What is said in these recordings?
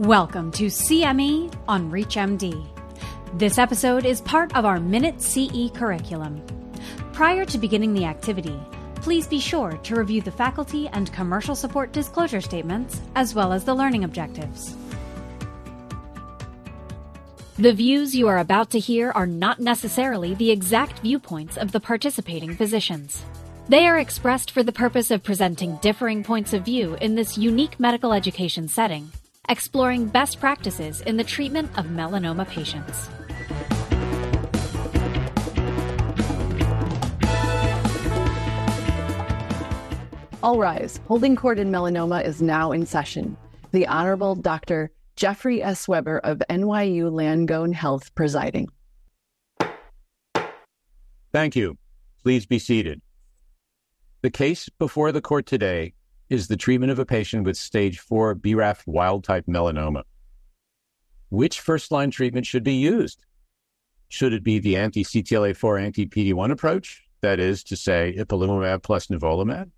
Welcome to CME on ReachMD. This episode is part of our Minute CE curriculum. Prior to beginning the activity, please be sure to review the faculty and commercial support disclosure statements as well as the learning objectives. The views you are about to hear are not necessarily the exact viewpoints of the participating physicians. They are expressed for the purpose of presenting differing points of view in this unique medical education setting exploring best practices in the treatment of melanoma patients. All rise. Holding court in melanoma is now in session. The Honorable Dr. Jeffrey S. Weber of NYU Langone Health presiding. Thank you. Please be seated. The case before the court today is the treatment of a patient with stage 4 BRAF wild type melanoma. Which first line treatment should be used? Should it be the anti CTLA4 anti PD1 approach, that is to say, ipilimumab plus nivolumab?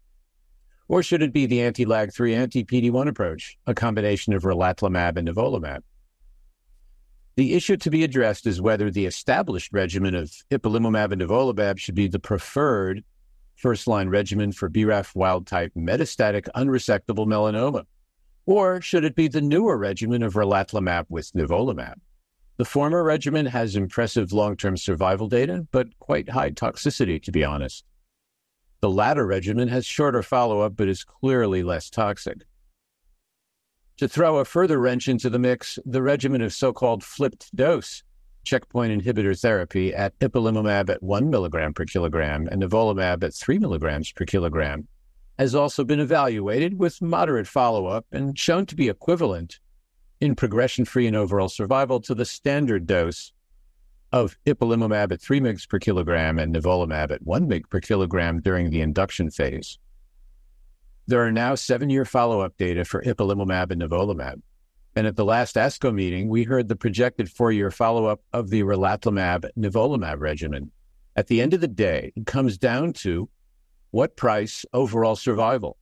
Or should it be the anti LAG3 anti PD1 approach, a combination of relatlimab and nivolumab? The issue to be addressed is whether the established regimen of ipilimumab and nivolumab should be the preferred first line regimen for BRAF wild type metastatic unresectable melanoma? Or should it be the newer regimen of relatlimab with nivolumab? The former regimen has impressive long term survival data, but quite high toxicity, to be honest. The latter regimen has shorter follow up, but is clearly less toxic. To throw a further wrench into the mix, the regimen of so called flipped dose checkpoint inhibitor therapy at ipilimumab at 1 milligram per kilogram and nivolumab at 3 milligrams per kilogram has also been evaluated with moderate follow up and shown to be equivalent in progression free and overall survival to the standard dose of ipilimumab at 3 mg per kilogram and nivolumab at 1 mg per kilogram during the induction phase. There are now seven year follow up data for ipilimumab and nivolumab. And at the last ASCO meeting, we heard the projected four year follow up of the relatlimab nivolumab regimen. At the end of the day, it comes down to what price overall survival?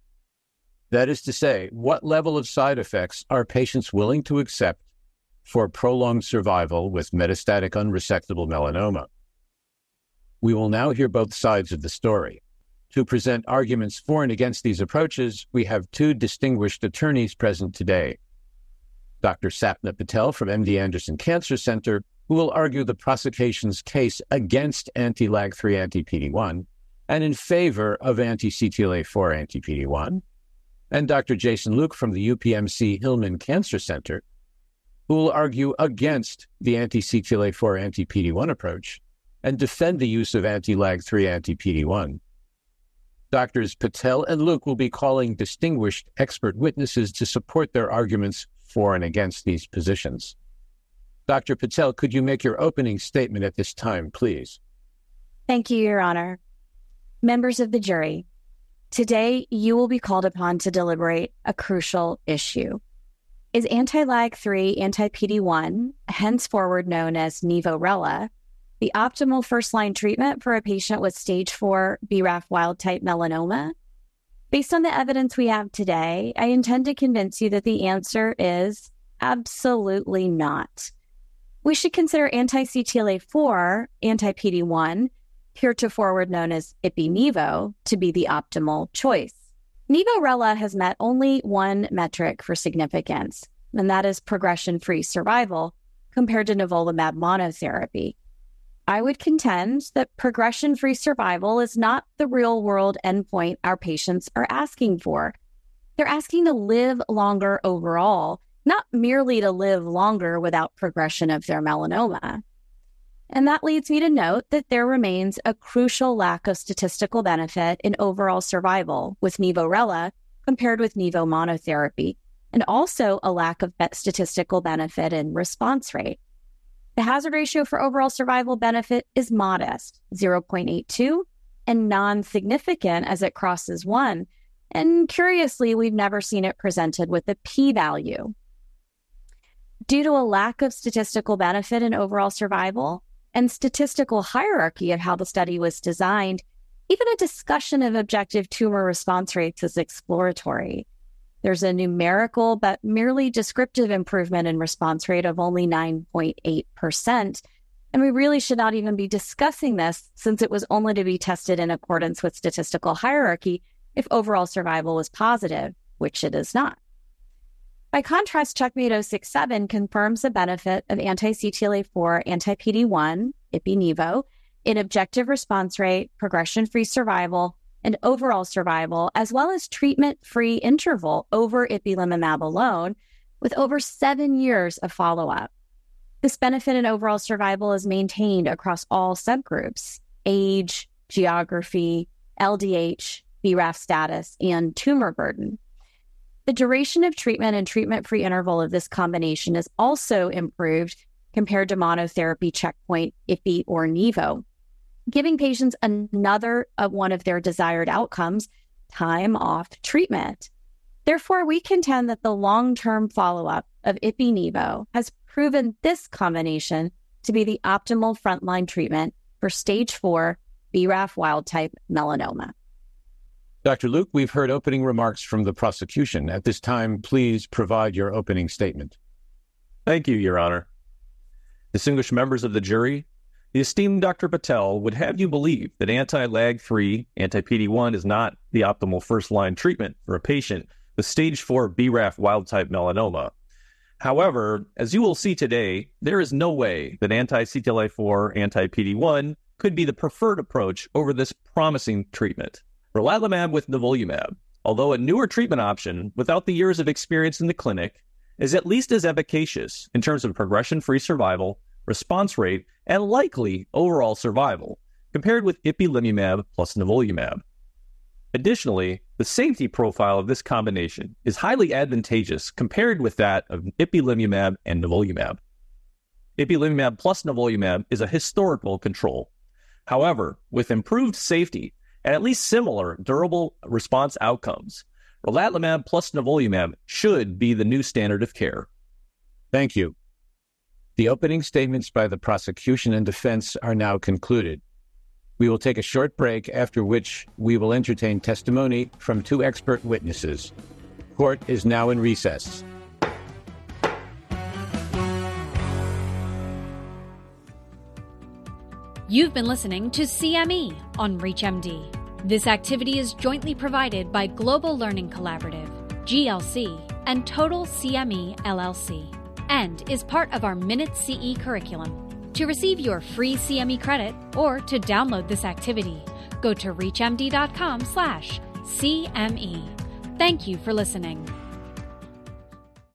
That is to say, what level of side effects are patients willing to accept for prolonged survival with metastatic unresectable melanoma? We will now hear both sides of the story. To present arguments for and against these approaches, we have two distinguished attorneys present today. Dr. Sapna Patel from MD Anderson Cancer Center, who will argue the prosecution's case against anti LAG3 anti PD1 and in favor of anti CTLA4 anti PD1, and Dr. Jason Luke from the UPMC Hillman Cancer Center, who will argue against the anti CTLA4 anti PD1 approach and defend the use of anti LAG3 anti PD1. Doctors Patel and Luke will be calling distinguished expert witnesses to support their arguments for and against these positions. Dr. Patel, could you make your opening statement at this time, please? Thank you, Your Honor. Members of the jury, today you will be called upon to deliberate a crucial issue. Is anti LAG3, anti PD1, henceforward known as Nivo-Rela, the optimal first line treatment for a patient with stage 4 BRAF wild type melanoma? Based on the evidence we have today, I intend to convince you that the answer is absolutely not. We should consider anti CTLA4, anti PD1, heretofore known as IPI-NIVO, to be the optimal choice. Nivo-Rela has met only one metric for significance, and that is progression free survival compared to nivolumab monotherapy. I would contend that progression free survival is not the real world endpoint our patients are asking for. They're asking to live longer overall, not merely to live longer without progression of their melanoma. And that leads me to note that there remains a crucial lack of statistical benefit in overall survival with Nivo-Rela compared with Nivo monotherapy, and also a lack of statistical benefit in response rate. The hazard ratio for overall survival benefit is modest, 0.82, and non significant as it crosses one. And curiously, we've never seen it presented with a p value. Due to a lack of statistical benefit in overall survival and statistical hierarchy of how the study was designed, even a discussion of objective tumor response rates is exploratory. There's a numerical but merely descriptive improvement in response rate of only 9.8%. And we really should not even be discussing this since it was only to be tested in accordance with statistical hierarchy if overall survival was positive, which it is not. By contrast, Checkmate 067 confirms the benefit of anti CTLA4, anti PD1, IPI-NIVO, in objective response rate, progression free survival, and overall survival, as well as treatment free interval over ipilimumab alone, with over seven years of follow up. This benefit in overall survival is maintained across all subgroups age, geography, LDH, BRAF status, and tumor burden. The duration of treatment and treatment free interval of this combination is also improved compared to monotherapy checkpoint, IPI, or NIVO, giving patients another of one of their desired outcomes time off treatment. Therefore, we contend that the long term follow up of IPI NIVO has proven this combination to be the optimal frontline treatment for stage four BRAF wild type melanoma. Dr. Luke, we've heard opening remarks from the prosecution. At this time, please provide your opening statement. Thank you, Your Honor. Distinguished members of the jury, the esteemed Dr. Patel would have you believe that anti LAG3, anti PD1 is not the optimal first line treatment for a patient with stage 4 BRAF wild type melanoma. However, as you will see today, there is no way that anti CTLA4, anti PD1 could be the preferred approach over this promising treatment. Relatlimab with nivolumab, although a newer treatment option without the years of experience in the clinic, is at least as efficacious in terms of progression free survival response rate, and likely overall survival compared with ipilimumab plus nivolumab. Additionally, the safety profile of this combination is highly advantageous compared with that of ipilimumab and nivolumab. Ipilimumab plus nivolumab is a historical control. However, with improved safety and at least similar durable response outcomes, relatlimab plus nivolumab should be the new standard of care. Thank you. The opening statements by the prosecution and defense are now concluded. We will take a short break, after which we will entertain testimony from two expert witnesses. Court is now in recess. You've been listening to CME on ReachMD. This activity is jointly provided by Global Learning Collaborative, GLC, and Total CME LLC and is part of our Minute CE curriculum. To receive your free CME credit or to download this activity, go to reachmd.com/cme. Thank you for listening.